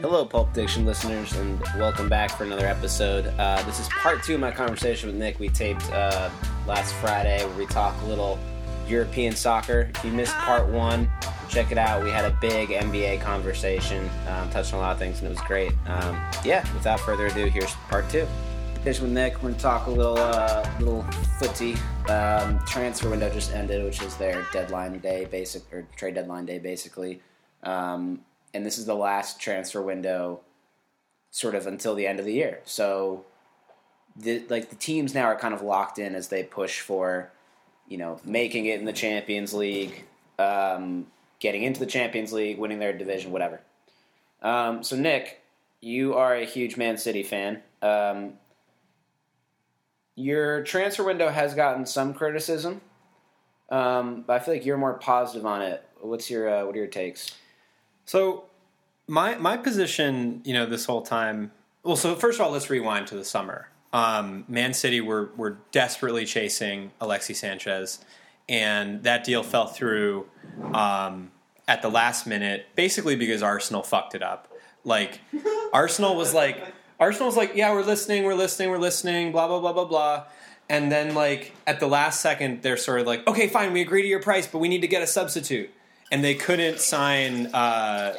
Hello, Pulp Diction listeners, and welcome back for another episode. Uh, this is part two of my conversation with Nick. We taped uh, last Friday where we talk a little European soccer. If you missed part one, check it out. We had a big NBA conversation, um, touched on a lot of things, and it was great. Um, yeah, without further ado, here's part two. Conversation with Nick. We're gonna talk a little, uh, little footy. Um, transfer window just ended, which is their deadline day, basic or trade deadline day, basically. Um, and this is the last transfer window, sort of until the end of the year. So, the, like the teams now are kind of locked in as they push for, you know, making it in the Champions League, um, getting into the Champions League, winning their division, whatever. Um, so, Nick, you are a huge Man City fan. Um, your transfer window has gotten some criticism, um, but I feel like you're more positive on it. What's your uh, what are your takes? So my my position, you know, this whole time. Well, so first of all, let's rewind to the summer. Um, Man City were were desperately chasing Alexis Sanchez, and that deal fell through um, at the last minute, basically because Arsenal fucked it up. Like Arsenal was like Arsenal was like, yeah, we're listening, we're listening, we're listening, blah blah blah blah blah. And then like at the last second, they're sort of like, okay, fine, we agree to your price, but we need to get a substitute and they couldn't sign uh,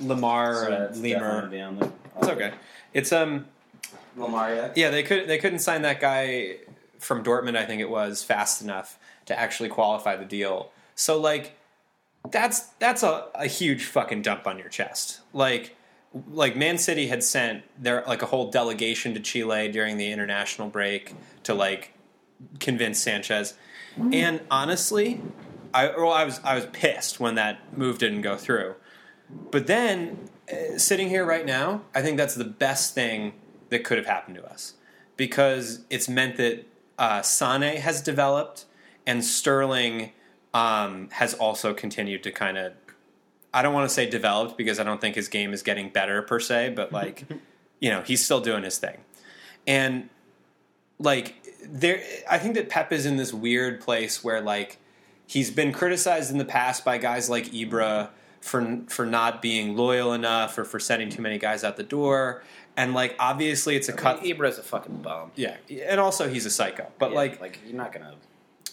Lamar So Lemur. definitely It's okay. It's um Lamar, yeah. yeah they could they couldn't sign that guy from Dortmund I think it was fast enough to actually qualify the deal. So like that's that's a, a huge fucking dump on your chest. Like like Man City had sent their like a whole delegation to Chile during the international break to like convince Sanchez. And honestly, I well, I was I was pissed when that move didn't go through. But then uh, sitting here right now, I think that's the best thing that could have happened to us because it's meant that uh, Sane has developed and Sterling um, has also continued to kind of. I don't want to say developed because I don't think his game is getting better per se, but like, you know, he's still doing his thing. And like there I think that Pep is in this weird place where like he's been criticized in the past by guys like Ibra for for not being loyal enough or for sending too many guys out the door. And like obviously it's a cut Ibra's a fucking bum. yeah, and also he's a psycho. But Yeah, like like you're not gonna,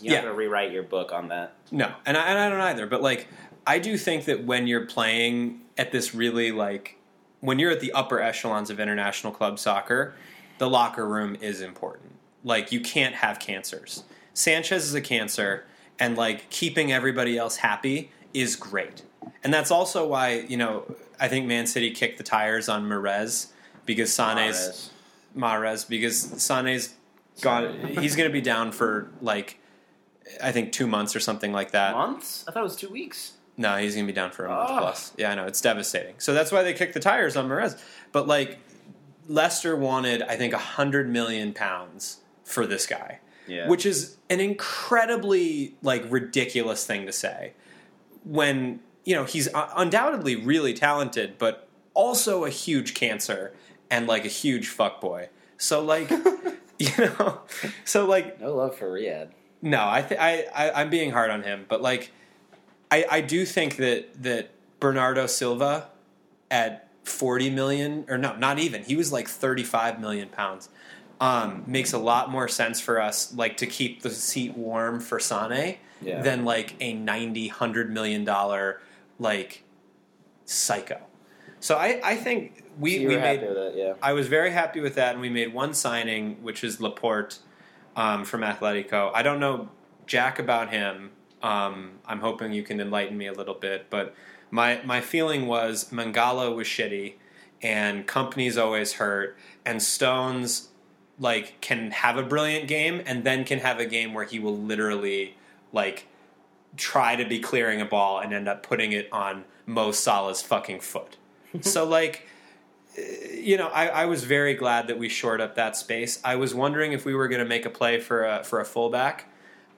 you're Yeah. not gonna rewrite your book on that. No, and I, and I don't either. But like, I do think that when you're playing at this really like, when you're at the upper echelons of international club soccer, the locker room is important. Like, you can't have cancers. Sanchez is a cancer, and like keeping everybody else happy is great. And that's also why you know I think Man City kicked the tires on Mahrez because Sane's. Mahrez because Sane's gone. He's going to be down for like I think two months or something like that. months? I thought it was two weeks. No, he's going to be down for a month Oh. plus. Yeah, I know it's devastating. So that's why they kicked the tires on Mahrez. But like Leicester wanted, I think, a hundred million pounds for this guy, Yeah. which is an incredibly like ridiculous thing to say when you know he's undoubtedly really talented, but also a huge cancer and like a huge fuckboy. So like, you know, so like no love for Riyad. no, I, th- I, I I'm being hard on him, but like, I I do think that that Bernardo Silva at forty million or no, not even. He was like thirty five million pounds. Um, makes a lot more sense for us, like to keep the seat warm for Sane Yeah. than like a 90 100 million dollar like psycho. So I I think we So we made it, yeah. I was very happy with that, and we made one signing, which is Laporte um, from Atletico. I don't know jack about him. Um, I'm hoping you can enlighten me a little bit, but my my feeling was Mangala was shitty, and Kompany's always hurt, and Stones like can have a brilliant game, and then can have a game where he will literally like try to be clearing a ball and end up putting it on Mo Salah's fucking foot. so like you know, I, I was very glad that we shored up that space. I was wondering if we were going to make a play for a for a fullback,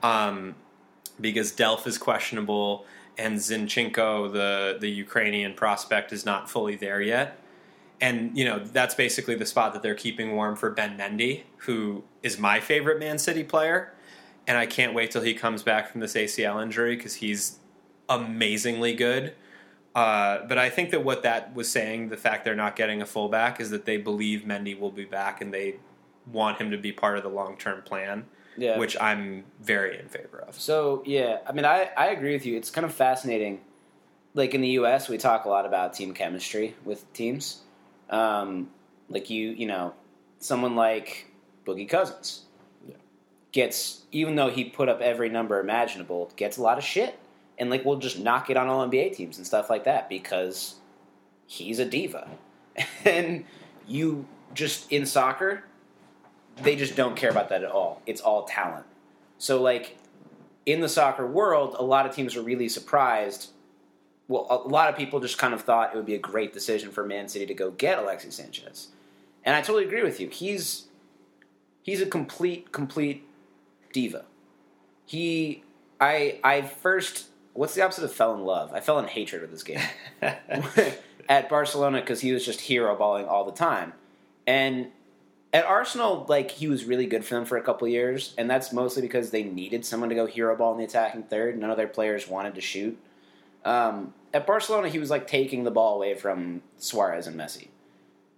um, because Delph is questionable and Zinchenko, the the Ukrainian prospect, is not fully there yet. And you know that's basically the spot that they're keeping warm for Ben Mendy, who is my favorite Man City player, and I can't wait till he comes back from this ACL injury because he's amazingly good. Uh, but I think that what that was saying, the fact they're not getting a fullback, is that they believe Mendy will be back and they want him to be part of the long term plan, Yeah. which I'm very in favor of. So yeah, I mean, I, I agree with you. It's kind of fascinating. Like in the U.S., we talk a lot about team chemistry with teams. Um, like you, you know, someone like Boogie Cousins gets, even though he put up every number imaginable, gets a lot of shit, and like we'll just knock it on all NBA teams and stuff like that because he's a diva, and you just in soccer, they just don't care about that at all. It's all talent. So like in the soccer world, a lot of teams are really surprised. Well, a lot of people just kind of thought it would be a great decision for Man City to go get Alexis Sanchez, and I totally agree with you. He's he's a complete complete diva. He, I, I first. What's the opposite of fell in love? I fell in hatred with this game at Barcelona because he was just hero balling all the time, and at Arsenal, like he was really good for them for a couple years, and that's mostly because they needed someone to go hero ball in the attacking third. None of their players wanted to shoot. Um, at Barcelona, he was like taking the ball away from Suarez and Messi.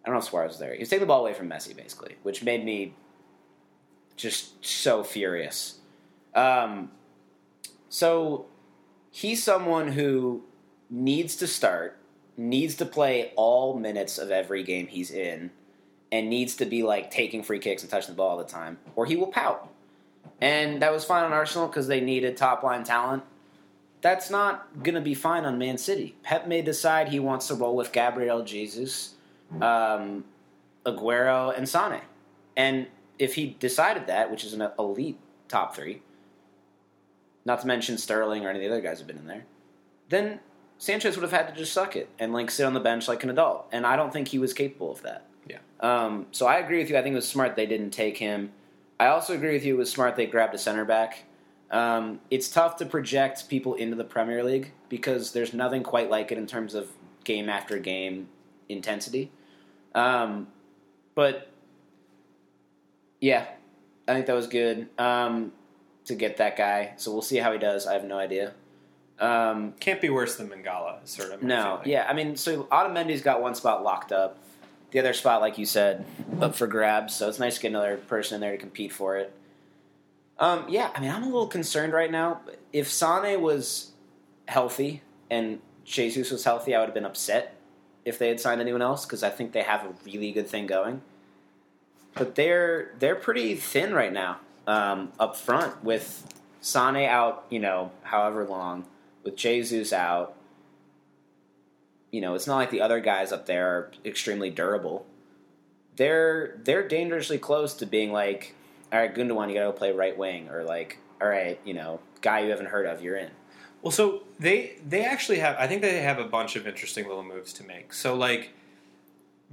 I don't know if Suarez was there. He was taking the ball away from Messi, basically, which made me just so furious. Um, so he's someone who needs to start, needs to play all minutes of every game he's in, and needs to be like taking free kicks and touching the ball all the time, or he will pout. And that was fine on Arsenal because they needed top line talent. That's not going to be fine on Man City. Pep may decide he wants to roll with Gabriel Jesus, um, Aguero, and Sane. And if he decided that, which is an elite top three, not to mention Sterling or any of the other guys who've been in there, then Sanchez would have had to just suck it and like sit on the bench like an adult. And I don't think he was capable of that. Yeah. Um, so I agree with you. I think it was smart they didn't take him. I also agree with you. It was smart they grabbed a center back. Um, it's tough to project people into the Premier League because there's nothing quite like it in terms of game after game intensity. Um, but yeah, I think that was good um, to get that guy. So we'll see how he does. I have no idea. Um, Can't be worse than Mangala, sort of. no, feeling. yeah. I mean, so Otamendi's got one spot locked up. The other spot, like you said, up for grabs. So it's nice to get another person in there to compete for it. Um, yeah, I mean, I'm a little concerned right now. If Sane was healthy and Jesus was healthy, I would have been upset if they had signed anyone else because I think they have a really good thing going. But they're they're pretty thin right now um, up front with Sane out, you know, however long, with Jesus out. You know, it's not like the other guys up there are extremely durable. They're they're dangerously close to being like, all right, Gundogan, you got to go play right wing, or like, all right, you know, guy you haven't heard of, you're in. Well, so they they actually have. I think they have a bunch of interesting little moves to make. So like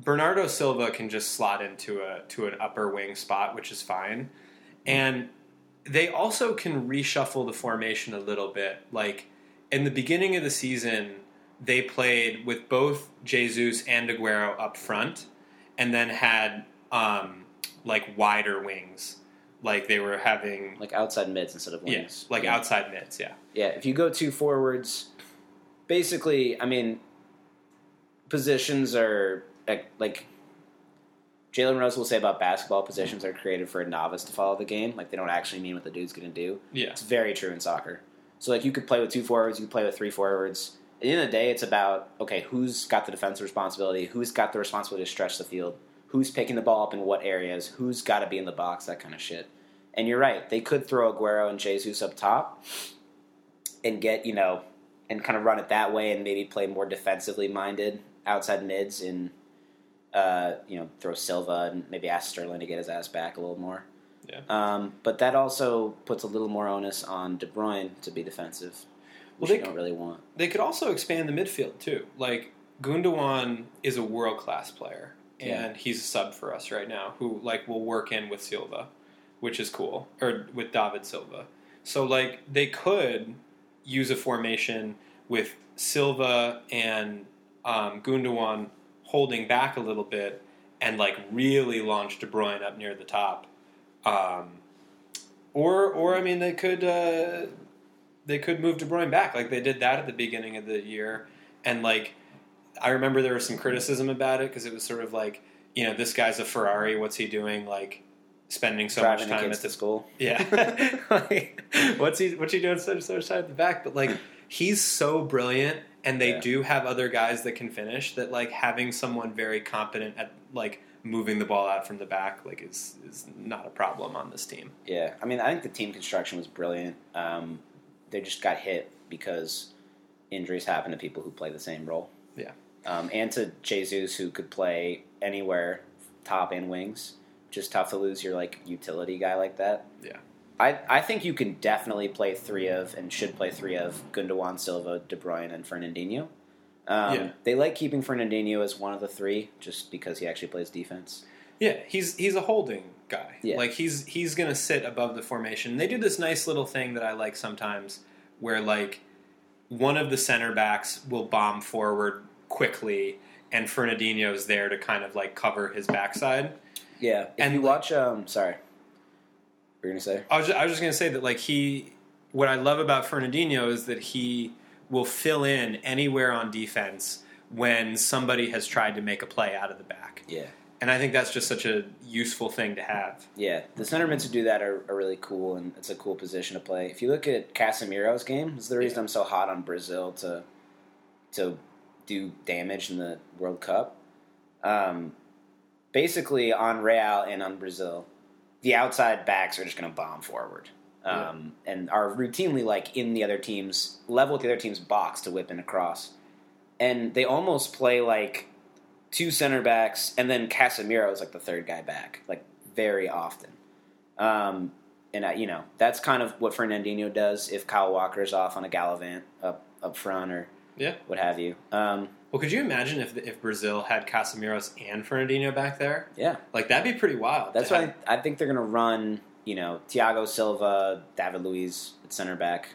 Bernardo Silva can just slot into a to an upper wing spot, which is fine, and they also can reshuffle the formation a little bit. Like in the beginning of the season, they played with both Jesus and Aguero up front, and then had um, like wider wings. Like they were having Like outside mids instead of wings. yes, like yeah. outside mids. Yeah. Yeah, if you go two forwards, basically, I mean, positions are like, like Jalen Rose will say about basketball, positions are created for a novice to follow the game. Like they don't actually mean what the dude's going to do. Yeah. It's very true in soccer. So like you could play with two forwards, you could play with three forwards. At the end of the day, it's about okay, who's got the defensive responsibility, who's got the responsibility to stretch the field, who's picking the ball up in what areas, who's got to be in the box, that kind of shit. And you're right, they could throw Aguero and Jesus up top and get you know and kind of run it that way and maybe play more defensively minded outside mids and uh, you know throw Silva and maybe ask Sterling to get his ass back a little more. Yeah. Um, but that also puts a little more onus on De Bruyne to be defensive, which Well, they you don't c- really want. They could also expand the midfield too. Like Gundogan is a world class player, and Yeah. he's a sub for us right now. Who like will work in with Silva, which is cool, or with David Silva. So like they could use a formation with Silva and um, Gundogan holding back a little bit, and like really launch De Bruyne up near the top. Um, or, or I mean, they could uh, they could move De Bruyne back, like they did that at the beginning of the year, and like I remember there was some criticism about it because it was sort of like you know this guy's a Ferrari, what's he doing? Like spending so Driving much time at the school. yeah. like, what's he what's he doing so so much time at the back? But like he's so brilliant and they Yeah. do have other guys that can finish that like having someone very competent at like moving the ball out from the back like is is not a problem on this team. Yeah, I mean, I think the team construction was brilliant. Um, they just got hit because injuries happen to people who play the same role. Yeah. Um, and to Jesus, who could play anywhere, top and wings. Just tough to lose your like utility guy like that. Yeah. I, I think you can definitely play three of and should play three of Gundogan, Silva, De Bruyne, and Fernandinho. Um, Yeah. They like keeping Fernandinho as one of the three just because he actually plays defense. Yeah, he's he's a holding guy. Yeah. Like he's he's gonna sit above the formation. They do this nice little thing that I like sometimes, where like one of the center backs will bomb forward quickly, and Fernandinho's there to kind of like cover his backside. Yeah, if And, you watch, um, sorry, what were you gonna say? I was just, I was just gonna say that like he, what I love about Fernandinho is that he will fill in anywhere on defense when somebody has tried to make a play out of the back, Yeah, and I think that's just such a useful thing to have. yeah. The centermen who do that are, are really cool, and it's a cool position to play. If you look at Casemiro's game, it's the reason I'm so hot on Brazil to to do damage in the World Cup. Um, basically, on Real and on Brazil, the outside backs are just going to bomb forward. Um, And are routinely like in the other team's level with the other team's box to whip in across, and they almost play like two center backs, and then Casemiro is like the third guy back, like very often. Um, and I, you know that's kind of what Fernandinho does if Kyle Walker is off on a Gallivant up up front or Yeah. what have you. Um, Well, could you imagine if if Brazil had Casemiro's and Fernandinho back there? yeah, Like that'd be pretty wild. that's why I, I think they're going to run. You know, Thiago Silva, David Luiz at center back.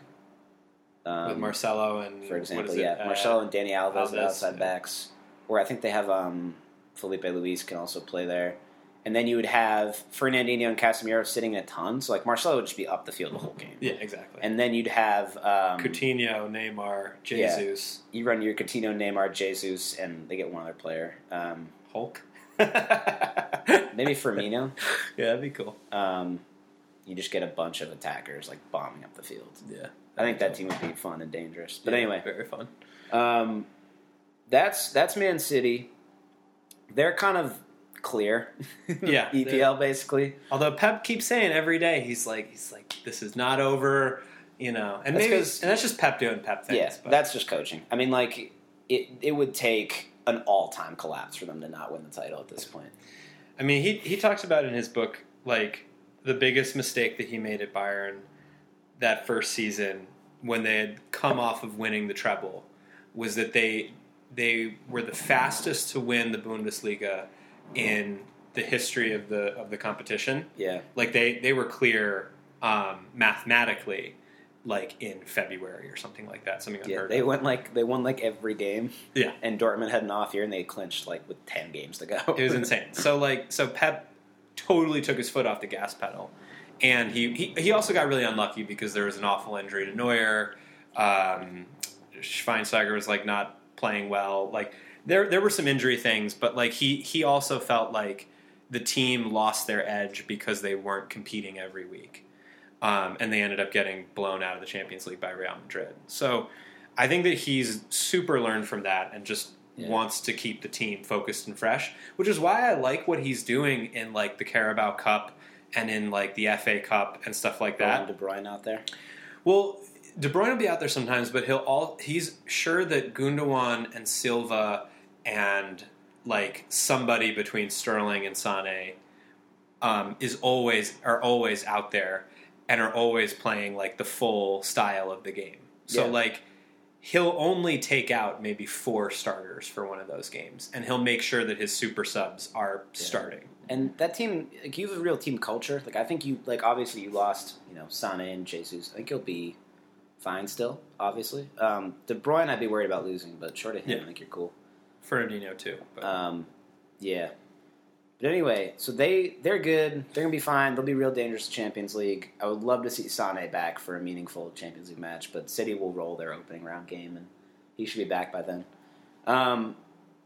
Um, with Marcelo and for example, yeah, Uh, Marcelo and Dani Alves, Alves, outside yeah. backs. Or I think they have um, Filipe Luis can also play there. And then you would have Fernandinho and Casemiro sitting a ton. So like Marcelo would just be up the field the whole game. Yeah, exactly. And then you'd have um, Coutinho, Neymar, Yeah. Jesus, you run your Coutinho, Neymar, Jesus, and they get one other player. Um, Hulk. maybe Firmino. yeah, that'd be cool. Um, you just get a bunch of attackers like bombing up the field. Yeah, I think that team would be fun and dangerous. But Yeah, anyway, very fun. Um, that's that's Man City. They're kind of clear. Yeah, EPL basically. Although Pep keeps saying every day, he's like, he's like, this is not over. You know, and That's maybe and that's just Pep doing Pep things. Yeah, but that's just coaching. I mean, like it it would take an all time collapse for them to not win the title at this point. I mean, he he talks about in his book like the biggest mistake that he made at Bayern that first season when they had come off of winning the treble was that they they were the fastest to win the Bundesliga in the history of the of the competition. Yeah, Like they they were clear um, mathematically, like in February or something like that. Something yeah. They of. went like they won like every game. Yeah. and Dortmund had an off year and they clinched like with ten games to go. It was insane. So like so Pep totally took his foot off the gas pedal. And he, he, he also got really unlucky because there was an awful injury to Neuer. Um, Schweinsteiger was like not playing well. Like there there were some injury things, but like he he also felt like the team lost their edge because they weren't competing every week. Um, and they ended up getting blown out of the Champions League by Real Madrid. So I think that he's super learned from that and just Yeah. wants to keep the team focused and fresh, which is why I like what he's doing in like the Carabao Cup and in like the FA Cup and stuff like that. De Bruyne out there. Well, De Bruyne will be out there sometimes, but he'll all he's sure that Gundogan and Silva and like somebody between Sterling and Sane um, is always are always out there and are always playing like the full style of the game. So Yeah. like he'll only take out maybe four starters for one of those games, and he'll make sure that his super subs are starting. And that team, like you have a real team culture. Like I think you, like obviously you lost, you know, Sane and Jesus. I think you'll be fine still. Obviously, um, De Bruyne, I'd be worried about losing, but short of him, Yeah. I think you're cool. Fernandinho too. But. Um, yeah. But anyway, so they they're good. They're gonna be fine. They'll be real dangerous in Champions League. I would love to see Sane back for a meaningful Champions League match, but City will roll their opening round game, and he should be back by then. um,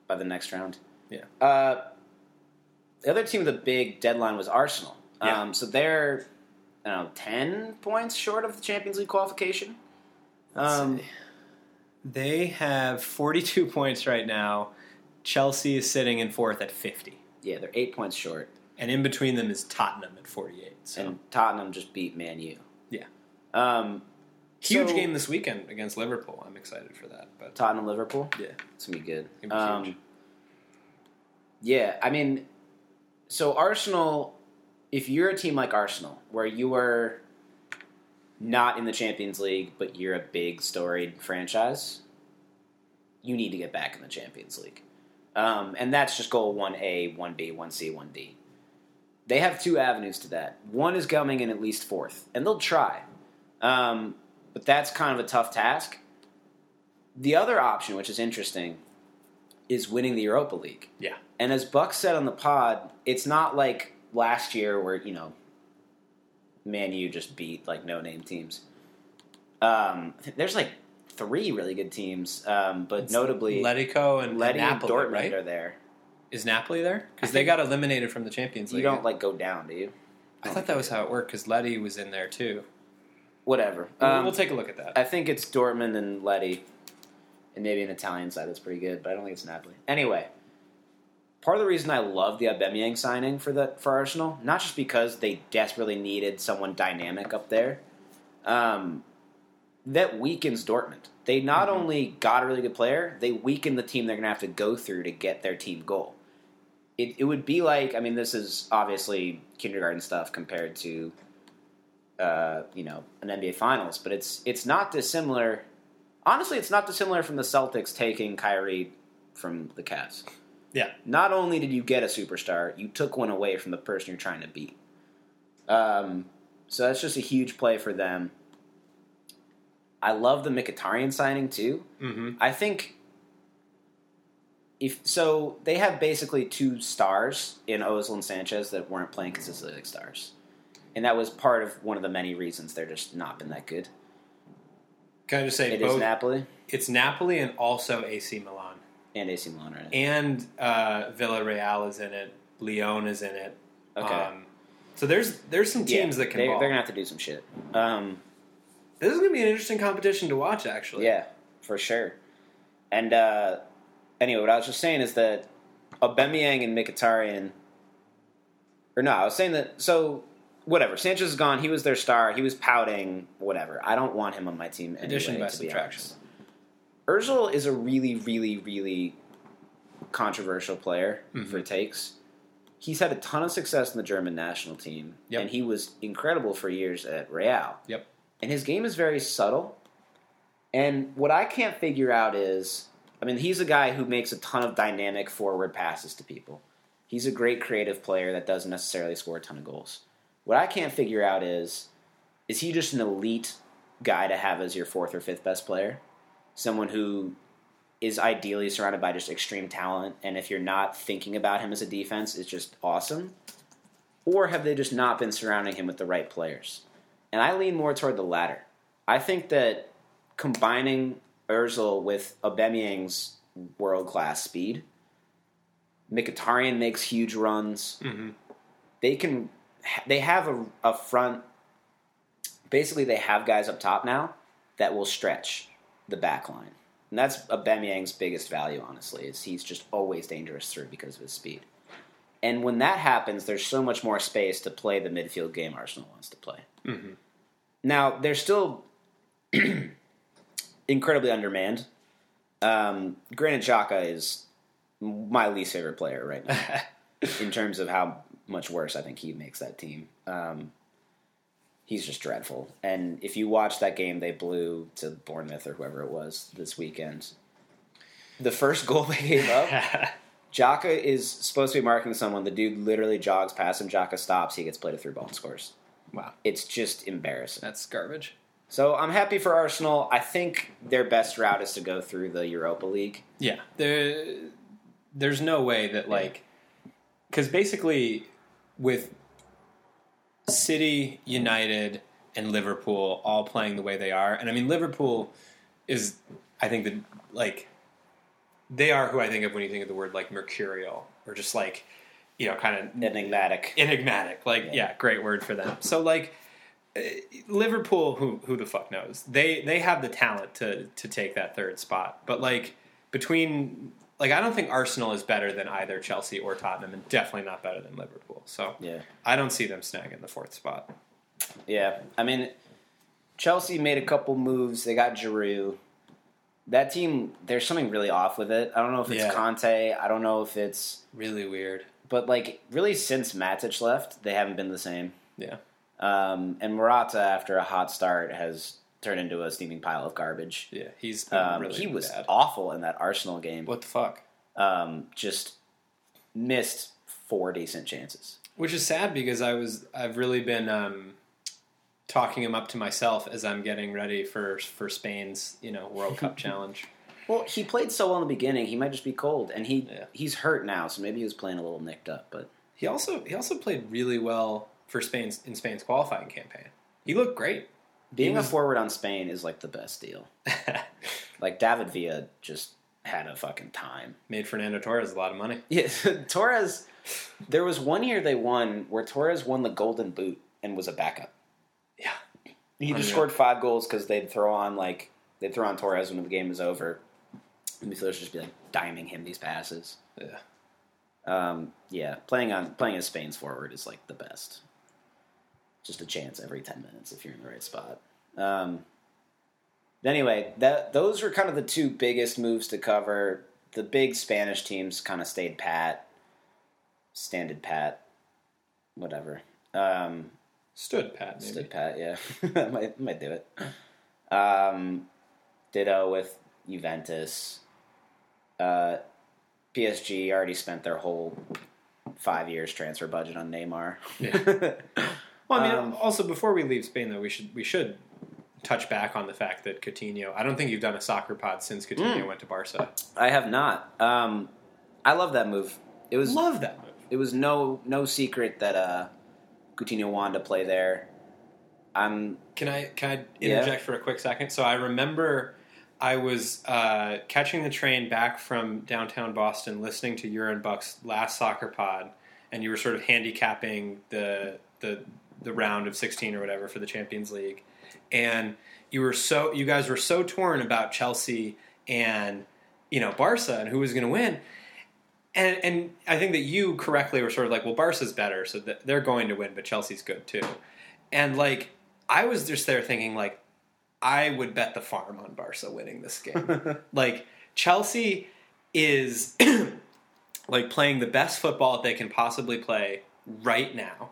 by the next round. Yeah. Uh, the other team with a big deadline was Arsenal. Yeah. Um, so they're, I don't know, 10 points short of the Champions League qualification. Um, They have 42 points right now. Chelsea is sitting in fourth at 50. yeah, they're eight points short. And in between them is Tottenham at 48. So, And Tottenham just beat Man U. yeah. Um, Huge So- game this weekend against Liverpool. I'm excited for that. But Tottenham Liverpool. yeah. It's gonna be good. Gonna be Um, huge. yeah, I mean, so Arsenal, if you're a team like Arsenal, where you are not in the Champions League, but you're a big storied franchise, you need to get back in the Champions League. Um, and that's just goal 1A, 1B, 1C, 1D. They have two avenues to that. One is coming in at least fourth, and they'll try. Um, but that's kind of a tough task. The other option, which is interesting, is winning the Europa League. Yeah. And as Buck said on the pod, it's not like last year where, you know, Man U just beat like no name teams. Um, there's like three really good teams, um, but notably Letico and, Letty and Napoli, Dortmund right? are there. Is Napoli there? Because they got eliminated from the Champions League. You don't like go down, do you? I thought that was how it worked because Letty was in there too. Whatever. We'll- Um, we'll take a look at that. I think it's Dortmund and Letty, and maybe an Italian side that's pretty good, but I don't think it's Napoli. Anyway, part of the reason I love the Aubameyang signing for the for Arsenal, not just because they desperately needed someone dynamic up there, um, that weakens Dortmund. They not Mhm. only got a really good player, they weaken the team they're going to have to go through to get their team goal. It, it would be like, I mean, this is obviously kindergarten stuff compared to uh, you know, an NBA Finals, but it's it's not dissimilar. Honestly, it's not dissimilar from the Celtics taking Kyrie from the Cavs. Yeah. Not only did you get a superstar, you took one away from the person you're trying to beat. Um, so that's just a huge play for them. I love the Mkhitaryan signing too. hmm I think if so, they have basically two stars in Ozil and Sanchez that weren't playing consistently like stars, and that was part of one of the many reasons they're just not been that good. Can I just say It is both? Napoli it's Napoli and also AC Milan. And AC Milan right now. And uh, Villarreal is in it. Lyon is in it. Okay. Um, so there's there's some teams Yeah, that can they. They're gonna have to do some shit. Um, This is going to be an interesting competition to watch, actually. yeah, for sure. And uh, anyway, what I was just saying is that Aubameyang and Mkhitaryan, or no, I was saying that so whatever. Sanchez is gone. He was their star. He was pouting. Whatever. I don't want him on my team. Anyway, Addition by to subtraction. honest. Özil is a really, really, really controversial player Mhm. for takes. He's had a ton of success in the German national team, Yep. and he was incredible for years at Real. Yep. And his game is very subtle. And what I can't figure out is, I mean, he's a guy who makes a ton of dynamic forward passes to people. He's a great creative player that doesn't necessarily score a ton of goals. What I can't figure out is, is he just an elite guy to have as your fourth or fifth best player? Someone who is ideally surrounded by just extreme talent, and if you're not thinking about him as a defense, is just awesome? Or have they just not been surrounding him with the right players? And I lean more toward the latter. I think that combining Özil with Aubameyang's world class speed, Mkhitaryan makes huge runs. hmm They can, they have a, a front. Basically, they have guys up top now that will stretch the back line, and that's Aubameyang's biggest value. Honestly, is he's just always dangerous through because of his speed. And when that happens, there's so much more space to play the midfield game Arsenal wants to play. hmm Now they're still incredibly undermanned. Um, granted, Xhaka is my least favorite player right now in terms of how much worse I think he makes that team. Um, he's just dreadful. And if you watch that game they blew to Bournemouth or whoever it was this weekend, the first goal they gave up, Xhaka is supposed to be marking someone. The dude literally jogs past him. Xhaka stops. He gets played a through ball and scores. wow, It's just embarrassing. that's garbage. So I'm happy for Arsenal. I think their best route is to go through the Europa League. Yeah, there, there's no way that like, because basically with City, United, and Liverpool all playing the way they are, and I mean Liverpool is, I think that like, they are who I think of when you think of the word like mercurial or just like you know kind of Enigmatic. enigmatic. Like Yeah. yeah. great word for them. So like uh, Liverpool, who who the fuck knows? They they have the talent to to take that third spot, but like between like I don't think Arsenal is better than either Chelsea or Tottenham, and definitely not better than Liverpool. So Yeah. I don't see them snagging the fourth spot. Yeah, I mean, Chelsea made a couple moves. They got Giroud. That team, there's something really off with it. I don't know if it's Yeah. Conte. I don't know if it's, Really weird. but like really since Matic left, they haven't been the same. Yeah. Um, and Morata, after a hot start, has turned into a steaming pile of garbage. Yeah, he's been Um, really he was bad. awful in that Arsenal game. What the fuck? Um, just missed four decent chances. Which is sad because I was I've really been um, talking him up to myself as I'm getting ready for for Spain's you know World Cup challenge. Well, he played so well in the beginning. He might just be cold, and he Yeah. he's hurt now, so maybe he was playing a little nicked up. But He also he also played really well for Spain's in Spain's qualifying campaign. He looked great. Being was- a forward on Spain is like the best deal. Like David Villa just had a fucking time. Made Fernando Torres a lot of money. Yeah, Torres. There was one year they won where Torres won the Golden Boot and was a backup. Yeah, He just scored five goals because they'd throw on like they'd throw on Torres when the game was over. And midfielders just be like diming him these passes. yeah. Um, yeah, playing on playing as Spain's forward is like the best. Just a chance every ten minutes if you're in the right spot. Um, anyway, that those were kind of the two biggest moves to cover. The big Spanish teams kind of stayed pat, standard pat, whatever. Um, Stood pat maybe. stood pat, yeah, might might do it. Um, ditto with Juventus. Uh, PSG already spent their whole five years transfer budget on Neymar. Well, I mean, Um, also before we leave Spain, though, we should we should touch back on the fact that Coutinho. I don't think you've done a soccer pod since Coutinho Mm. went to Barca. I have not. Um, I love that move. It was Love that move. it was no no secret that uh, Coutinho wanted to play there. I'm Can I can I Yeah. interject for a quick second? So I remember I was uh, catching the train back from downtown Boston, listening to Urine Buck's last soccer pod, and you were sort of handicapping the the the round of sixteen or whatever for the Champions League, and you were so you guys were so torn about Chelsea and you know Barca and who was going to win. And, and I think that you correctly were sort of like, well, Barca's better, so th- they're going to win, but Chelsea's good too. And like, I was just there thinking, like, I would bet the farm on Barca winning this game. like, Chelsea is like playing the best football they can possibly play right now.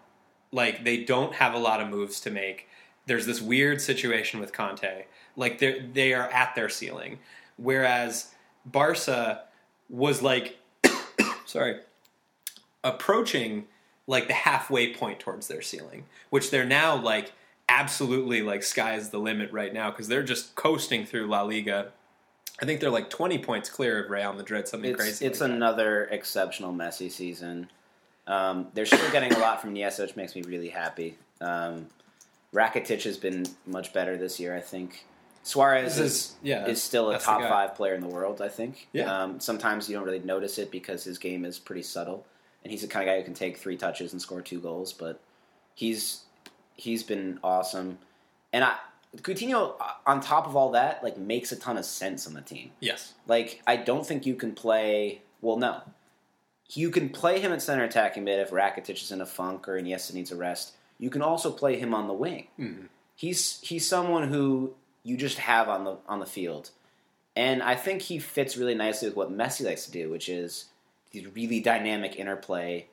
Like, they don't have a lot of moves to make. There's this weird situation with Conte. Like, they they are at their ceiling, whereas Barca was like, sorry, approaching like the halfway point towards their ceiling, which they're now like absolutely like sky is the limit right now because they're just coasting through La Liga. I think they're like 20 points clear of Real Madrid, something it's crazy. it's like that. another exceptional Messi season. Um, they're still getting a lot from Iniesta, which makes me really happy. Um, Rakitic has been much better this year, I think. Suarez is, is- yeah, is still a top five player in the world, I think. Yeah. Um, sometimes you don't really notice it because his game is pretty subtle, and he's the kind of guy who can take three touches and score two goals. But he's he's been awesome, and I Coutinho on top of all that like makes a ton of sense on the team. yes, Like, I don't think you can play. Well, no. You can play him at center attacking mid if Rakitic is in a funk or Iniesta needs a rest. You can also play him on the wing. Mhm. He's he's someone who you just have on the on the field, and I think he fits really nicely with what Messi likes to do, which is these really dynamic interplay,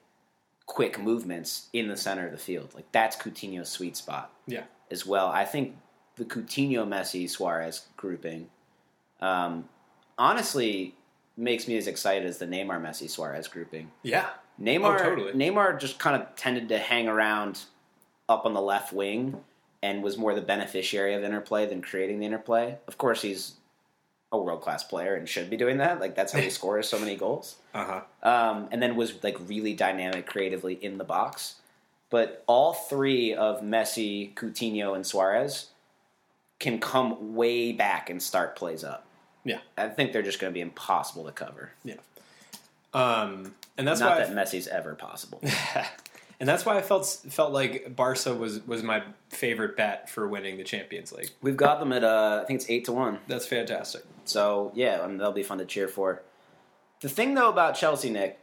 quick movements in the center of the field. Like that's Coutinho's sweet spot yeah, as well. I think the Coutinho, Messi, Suarez grouping, um, honestly, makes me as excited as the Neymar, Messi, Suarez grouping. yeah, Neymar, Oh, totally. Neymar just kind of tended to hang around up on the left wing and was more the beneficiary of interplay than creating the interplay. Of course, he's a world class player and should be doing that. Like that's how he scores so many goals uh huh. um, and then was like really dynamic creatively in the box. But all three of Messi, Coutinho, and Suarez can come way back and start plays up. Yeah, I think they're just going to be impossible to cover. yeah. Um, and that's Not that Messi's ever possible. And that's why I felt felt like Barca was was my favorite bet for winning the Champions League. We've got them at uh, I think it's eight to one. That's fantastic. So yeah, I mean, they'll be fun to cheer for. The thing though about Chelsea, Nick,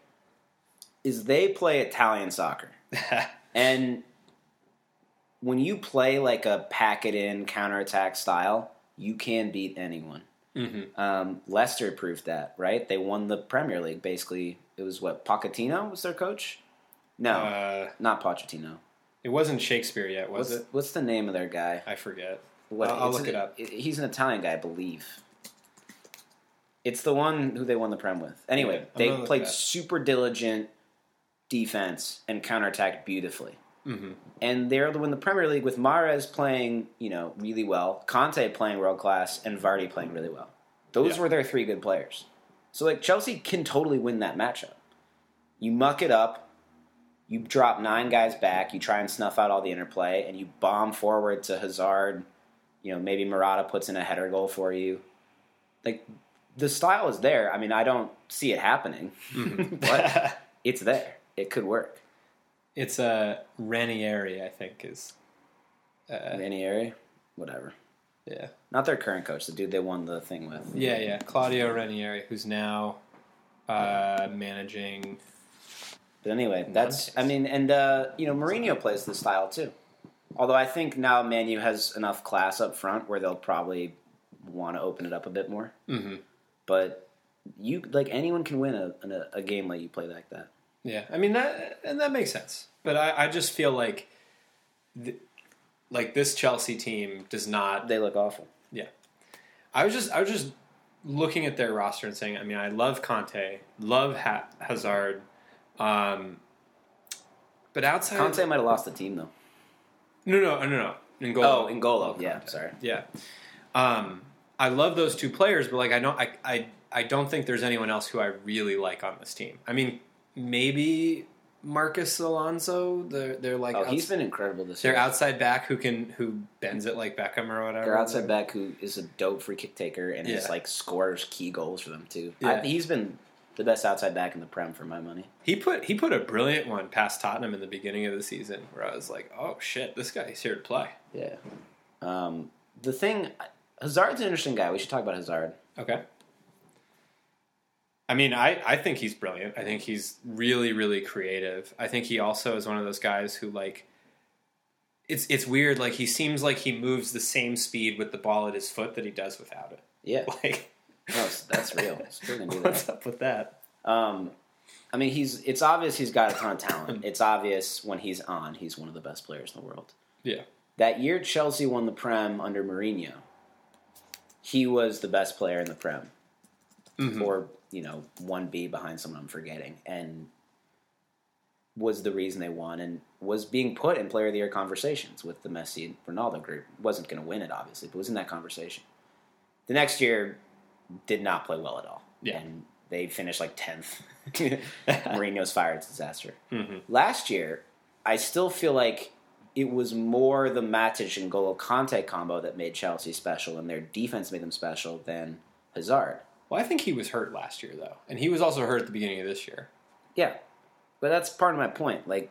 is they play Italian soccer, and when you play like a pack it in counterattack style, you can beat anyone. Mm-hmm. Um, Leicester proved that, right? They won the Premier League. Basically, it was what Pochettino was their coach. No, Uh, not Pochettino. it wasn't Shakespeare yet, was What's, it? what's the name of their guy? I forget. What, I'll, I'll look an- it up. He's an Italian guy, I believe. It's the one who they won the Prem with. Anyway, Yeah, they played super diligent defense and counterattacked beautifully. Hmm And they're to win the Premier League with Mahrez playing, you know, really well, Kanté playing world class, and Vardy playing really well. Those Yeah. were their three good players. So like Chelsea can totally win that matchup. You muck it up, you drop nine guys back, you try and snuff out all the interplay, and you bomb forward to Hazard. You know, maybe Morata puts in a header goal for you. Like the style is there. I mean, I don't see it happening, but it's there. It could work. It's a uh, Ranieri, I think is. Uh, Ranieri, whatever. yeah, Not their current coach, the dude they won the thing with. yeah, yeah. Claudio Ranieri, who's now uh, managing. But anyway, that's I mean, and uh, you know, Mourinho plays this style too. Although I think now Man U has enough class up front where they'll probably want to open it up a bit more. hmm But you like anyone can win a, a, a game like you play like that. Yeah, I mean that, and that makes sense. But I, I just feel like, th- like this Chelsea team does not. They look awful. Yeah, I was just I was just looking at their roster and saying, I mean, I love Conte, love ha- Hazard, um, but outside, Conte might have lost the team though. no, no, no, no, N'Golo. Oh, N'Golo. Yeah, sorry. yeah. Um, I love those two players, but like I don't, I, I, I don't think there's anyone else who I really like on this team. I mean, maybe Marcos Alonso. They're they're like Oh, outs- he's been incredible this year. they're outside back who can who bends it like Beckham or whatever. Their outside back who is a dope free kick taker and is like scores key goals for them too. Yeah. I, he's been the best outside back in the Prem for my money. He put he put a brilliant one past Tottenham in the beginning of the season, where I was like, "Oh shit, this guy's here to play." Yeah. Um, the thing, Hazard's an interesting guy. We should talk about Hazard. Okay. I mean, I, I think he's brilliant. I think he's really, really creative. I think he also is one of those guys who like it's it's weird, like he seems like he moves the same speed with the ball at his foot that he does without it. Yeah, Like no, that's real. What's that. up with that? Um, I mean, he's. It's obvious he's got a ton of talent. It's obvious when he's on, he's one of the best players in the world. Yeah. That year Chelsea won the Prem under Mourinho, he was the best player in the Prem, Mhm. or you know, one B behind someone I'm forgetting, and was the reason they won, and was being put in Player of the Year conversations with the Messi and Ronaldo group. wasn't going to win it, obviously, but was in that conversation. The next year, did not play well at all, Yeah. and they finished like tenth. Mourinho's fired, it's a disaster. Mhm. Last year, I still feel like it was more the Matic and Golo Kanté combo that made Chelsea special, and their defense made them special than Hazard. Well, I think he was hurt last year though, and he was also hurt at the beginning of this year. Yeah, but that's part of my point. Like,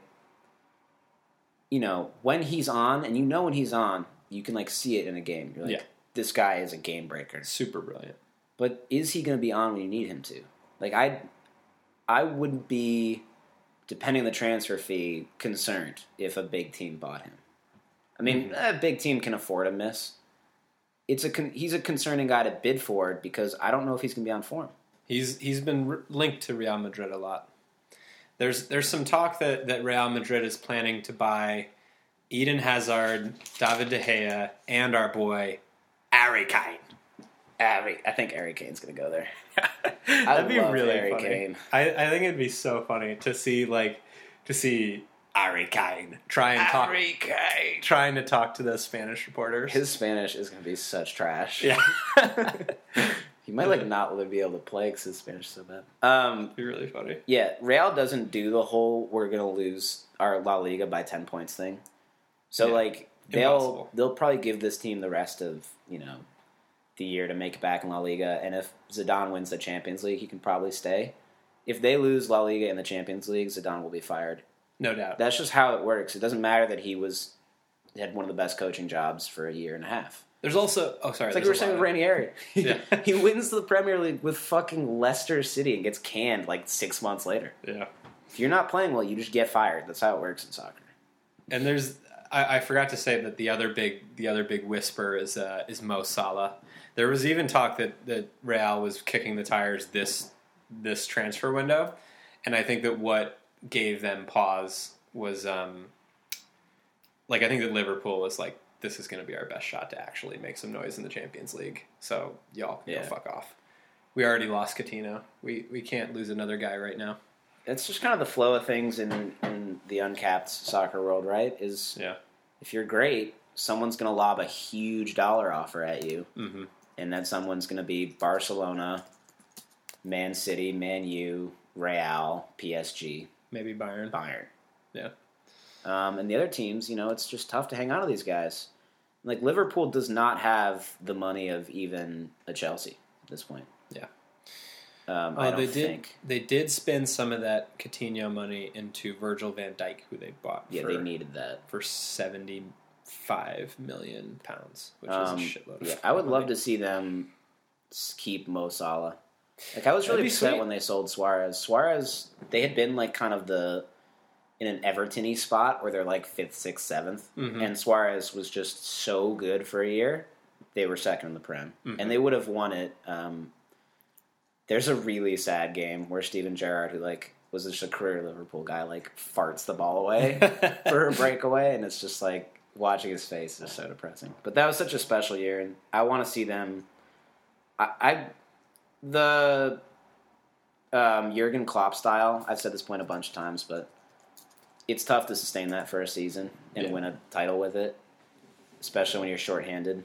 you know, when he's on, and you know when he's on, you can like see it in a game. You're like, Yeah. this guy is a game breaker. Super brilliant. But is he going to be on when you need him to? Like, I, I wouldn't be, depending on the transfer fee, concerned if a big team bought him. I mean, Mhm. a big team can afford a miss. It's a con- he's a concerning guy to bid for because I don't know if he's going to be on form. He's he's been r- linked to Real Madrid a lot. There's there's some talk that, that Real Madrid is planning to buy Eden Hazard, David De Gea, and our boy Harry Kane. Harry, I think Harry Kane's going to go there. That'd be love really Harry funny. Kane. I, I think it'd be so funny to see like to see Harry Kane try and talk Kane. trying to talk to the Spanish reporters. His Spanish is going to be such trash. yeah, he might like not really be able to play because his Spanish is so bad. Um, be really funny. Yeah, Real doesn't do the whole "we're gonna lose our La Liga by ten points" thing. So Yeah. like they'll Impossible. they'll probably give this team the rest of you know the year to make it back in La Liga, and if Zidane wins the Champions League, he can probably stay. If they lose La Liga in the Champions League, Zidane will be fired. No doubt. That's just how it works. It doesn't matter that he was had one of the best coaching jobs for a year and a half. There's also oh sorry. It's like we were saying with Ranieri. Yeah. he wins the Premier League with fucking Leicester City and gets canned like six months later. Yeah. If you're not playing well, you just get fired. That's how it works in soccer. And there's I, I forgot to say that the other big the other big whisper is uh, is Mo Salah. There was even talk that that Real was kicking the tires this this transfer window, and I think that what gave them pause was um, like I think that Liverpool was like this is going to be our best shot to actually make some noise in the Champions League. So y'all Yeah. go fuck off. We already lost Coutinho. We we can't lose another guy right now. It's just kind of the flow of things in, in the uncapped soccer world, right? Is Yeah. if you're great, someone's going to lob a huge dollar offer at you, Mm-hmm. and then someone's going to be Barcelona, Man City, Man U, Real, PSG, Maybe Bayern. Bayern. Yeah. Um, and the other teams, you know, it's just tough to hang on to these guys. Like Liverpool does not have the money of even a Chelsea at this point. Yeah. Um, I don't they did. think. They did spend some of that Coutinho money into Virgil Van Dijk, who they bought Yeah, for, they needed that. for seventy five million pounds, which Um, is a shitload. Of yeah, I would love to see them keep Mo Salah. Like I was really upset sweet. when they sold Suarez. Suarez, they had been like kind of the in an Everton-y spot where they're like fifth, sixth, 7th Mhm. and Suarez was just so good for a year. They were second in the Prem, Mhm. and they would have won it. Um, there's a really sad game where Steven Gerrard, who like was just a career Liverpool guy, like farts the ball away for a breakaway, and it's just like watching his face is so depressing. But that was such a special year, and I want to see them. I, I the um, Jurgen Klopp style. I've said this point a bunch of times, but it's tough to sustain that for a season and Yeah. win a title with it, especially when you're shorthanded.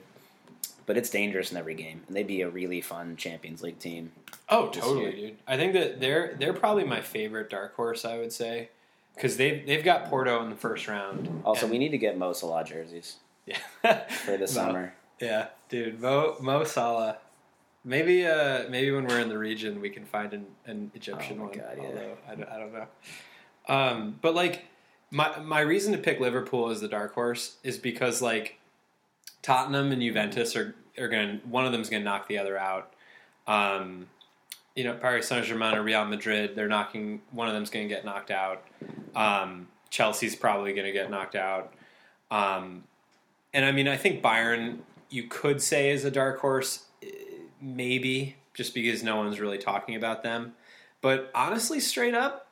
But it's dangerous in every game, and they'd be a really fun Champions League team. Oh, totally, year. dude. I think that they're they're probably my favorite dark horse. I would say because they've they've got Porto in the first round. Also, we need to get Mo Salah jerseys yeah for the Mo- summer. Yeah, dude, Mo Mo Salah. Maybe uh maybe when we're in the region we can find an, an Egyptian Oh one. God, yeah. Although I don't, I don't know. Um, but like my my reason to pick Liverpool as the dark horse is because like Tottenham and Juventus are are going one of them is going to knock the other out. Um, you know, Paris Saint Germain or Real Madrid, they're knocking one of them's going to get knocked out. Um, Chelsea's probably going to get knocked out. Um, and I mean, I think Bayern you could say is a dark horse, maybe just because no one's really talking about them. But honestly, straight up,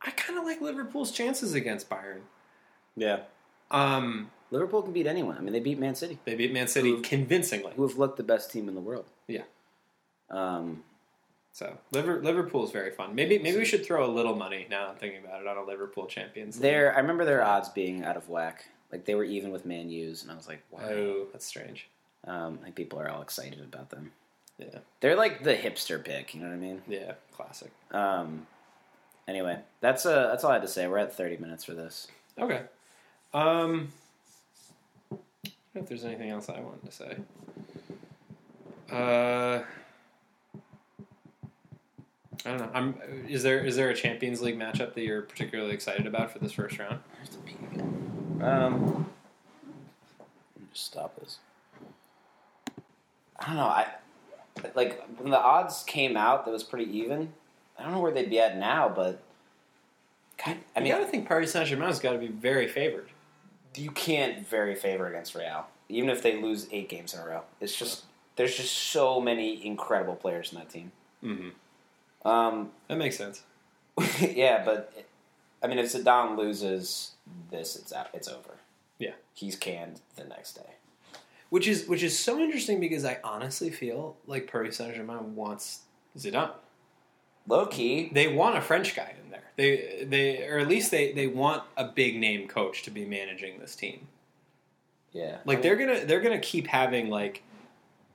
I kind of like Liverpool's chances against Bayern. Yeah, Um, Liverpool can beat anyone. I mean, they beat Man City, they beat Man City Who- convincingly. who have looked the best team in the world. Yeah. Um, So Liver, Liverpool is very fun. Maybe maybe we should throw a little money now. I'm thinking about it on a Liverpool Champions. League. Their I remember their odds being out of whack. Like they were even with Man U's, and I was like, wow. Oh, that's strange. Um, like people are all excited about them. Yeah, They're like the hipster pick. You know what I mean? yeah, classic. Um, anyway, that's uh, that's all I had to say. We're at thirty minutes for this. Okay. Um, I don't know if there's anything else I wanted to say. Uh, I don't know. I'm. Is there is there a Champions League matchup that you're particularly excited about for this first round? I have to pee again. Um, just stop this. I don't know. I like when the odds came out. That was pretty even. I don't know where they'd be at now, but God, I mean, gotta think Paris Saint Germain's got to be very favored. you can't very favor against Real, even if they lose eight games in a row. It's just there's just so many incredible players in that team. Mm-hmm. Um, That makes sense. yeah, but I mean, if Zidane loses this, it's out. It's over. Yeah. he's canned the next day. Which is which is so interesting because I honestly feel like Paris Saint Germain wants Zidane. Low key, They want a French guy in there. They they or at least they, they want a big name coach to be managing this team. yeah. Like they're gonna they're gonna keep having like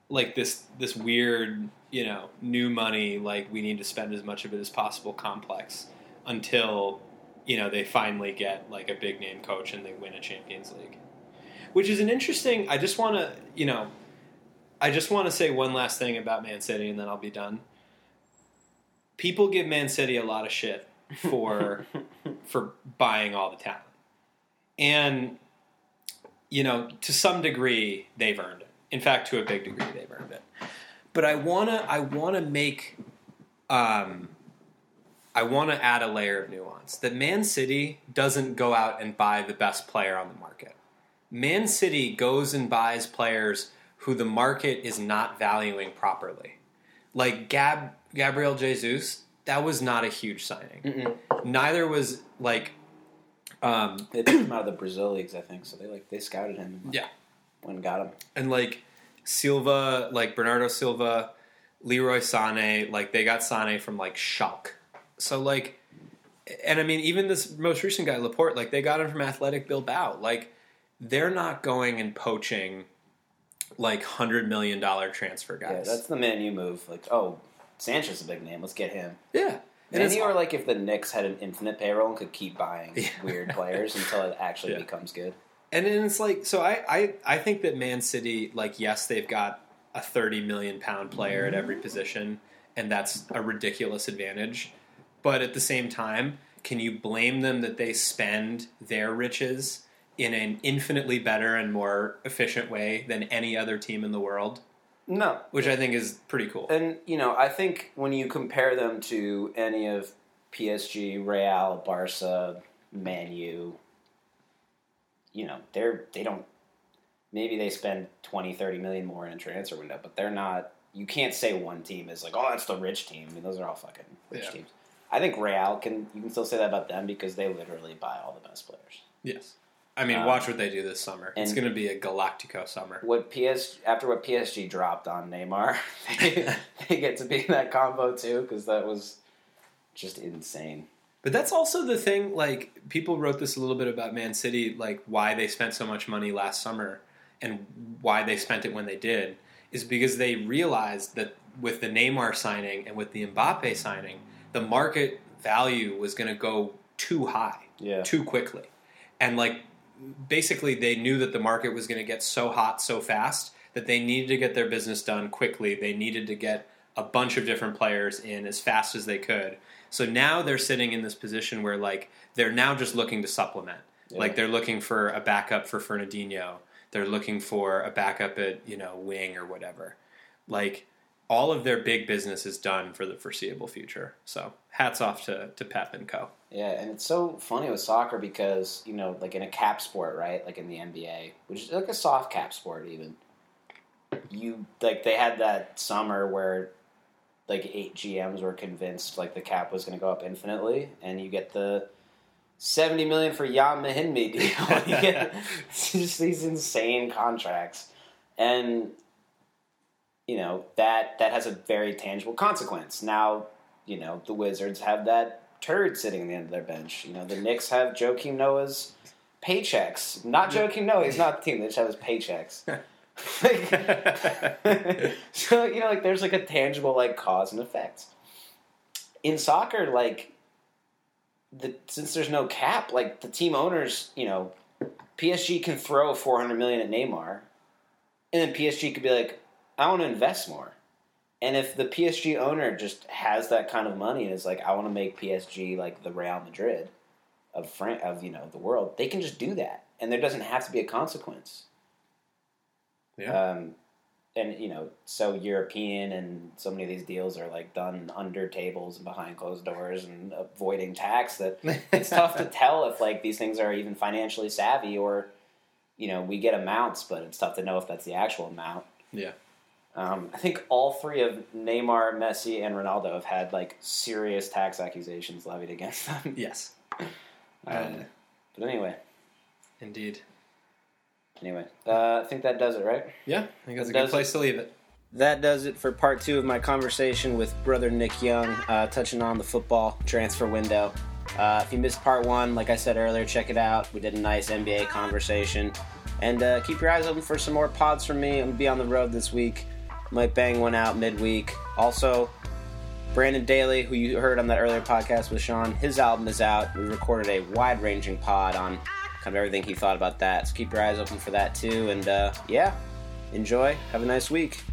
like this this weird you know new money like we need to spend as much of it as possible complex until you know they finally get like a big name coach and they win a Champions League, which is an interesting. I just want to you know I just want to say one last thing about Man City, and then I'll be done. People give Man City a lot of shit for for buying all the talent, and you know, to some degree, they've earned it. In fact, to a big degree, they've earned it. But I wanna, I wanna make, um, I want to add a layer of nuance that Man City doesn't go out and buy the best player on the market. Man City goes and buys players who the market is not valuing properly. Like Gab Gabriel Jesus, that was not a huge signing. Mm-mm. Neither was like um They took him out of the Brazil leagues, I think. So they like they scouted him. And Yeah. and got him. and like Silva, like Bernardo Silva, Leroy Sane, like they got Sane from like Schalke. So like and I mean even this most recent guy Laporte, like they got him from Athletic Bilbao. Like they're not going and poaching like hundred million dollar transfer guys. Yeah, that's the man you move. Like, oh, Sanchez is a big name. Let's get him. yeah. And And you are like if the Knicks had an infinite payroll and could keep buying Yeah. weird players until it actually Yeah. becomes good. and then it's like so I, I I think that Man City, like yes, they've got a thirty million pound player at every position, and that's a ridiculous advantage. But at the same time, can you blame them that they spend their riches in an infinitely better and more efficient way than any other team in the world? No, Which I think is pretty cool. and you know, I think when you compare them to any of PSG, Real, Barca, Man U, you know, they're they don't. Maybe they spend 20, 30 million more in a transfer window, but they're not. You can't say one team is like, oh, that's the rich team. I mean, those are all fucking rich Yeah. teams. I think Real can. You can still say that about them because they literally buy all the best players. Yes. I mean, Um, watch what they do this summer. It's going to be a Galactico summer. what PS after what PSG dropped on Neymar, they, they get to be in that combo too because that was just insane. But that's also the thing. Like people wrote this a little bit about Man City, like why they spent so much money last summer and why they spent it when they did, is because they realized that with the Neymar signing and with the Mbappe signing, the market value was going to go too high, Yeah. too quickly, and like basically they knew that the market was going to get so hot so fast that they needed to get their business done quickly. They needed to get a bunch of different players in as fast as they could. So now they're sitting in this position where like they're now just looking to supplement. Yeah. Like they're looking for a backup for Fernandinho. They're looking for a backup at, you know, wing or whatever. Like all of their big business is done for the foreseeable future. So hats off to, to Pep and Co. Yeah, and it's so funny with soccer because you know, like in a cap sport, right? Like in the NBA, which is like a soft cap sport, even. You like they had that summer where like eight GMs were convinced like the cap was going to go up infinitely, and you get the seventy million for Ian Mahinmi deal. you get just these insane contracts, and you know that that has a very tangible consequence. Now, you know the Wizards have that turd sitting at the end of their bench. You know the Knicks have Joakim Noah's paychecks. Not Joakim Noah. He's not the team. They just have his paychecks. Like- so you know, like there's like a tangible like cause and effect. In soccer, like the since there's no cap, like the team owners, you know, PSG can throw 400 million at Neymar, and then PSG could be like, I want to invest more. And if the PSG owner just has that kind of money and is like, I want to make PSG like the Real Madrid of Fran- of you know the world, they can just do that, and there doesn't have to be a consequence. Yeah. Um, and you know, so European and so many of these deals are like done under tables and behind closed doors and avoiding tax that it's tough to tell if like these things are even financially savvy or you know we get amounts, but it's tough to know if that's the actual amount. Yeah. Um, I think all three of Neymar, Messi, and Ronaldo have had like serious tax accusations levied against them. Yes. Um, but anyway, Indeed. anyway, uh, I think that does it, right? Yeah, I think that's a good place to leave it. That does it for part two of my conversation with brother Nick Young, uh, touching on the football transfer window. Uh, if you missed part one, like I said earlier, check it out. We did a nice NBA conversation. And uh, keep your eyes open for some more pods from me. I'm going to be on the road this week. Might bang one out midweek. Also, Brandon Daly, who you heard on that earlier podcast with Sean, his album is out. We recorded a wide ranging pod on kind of everything he thought about that. So keep your eyes open for that too. And uh, yeah, enjoy. Have a nice week.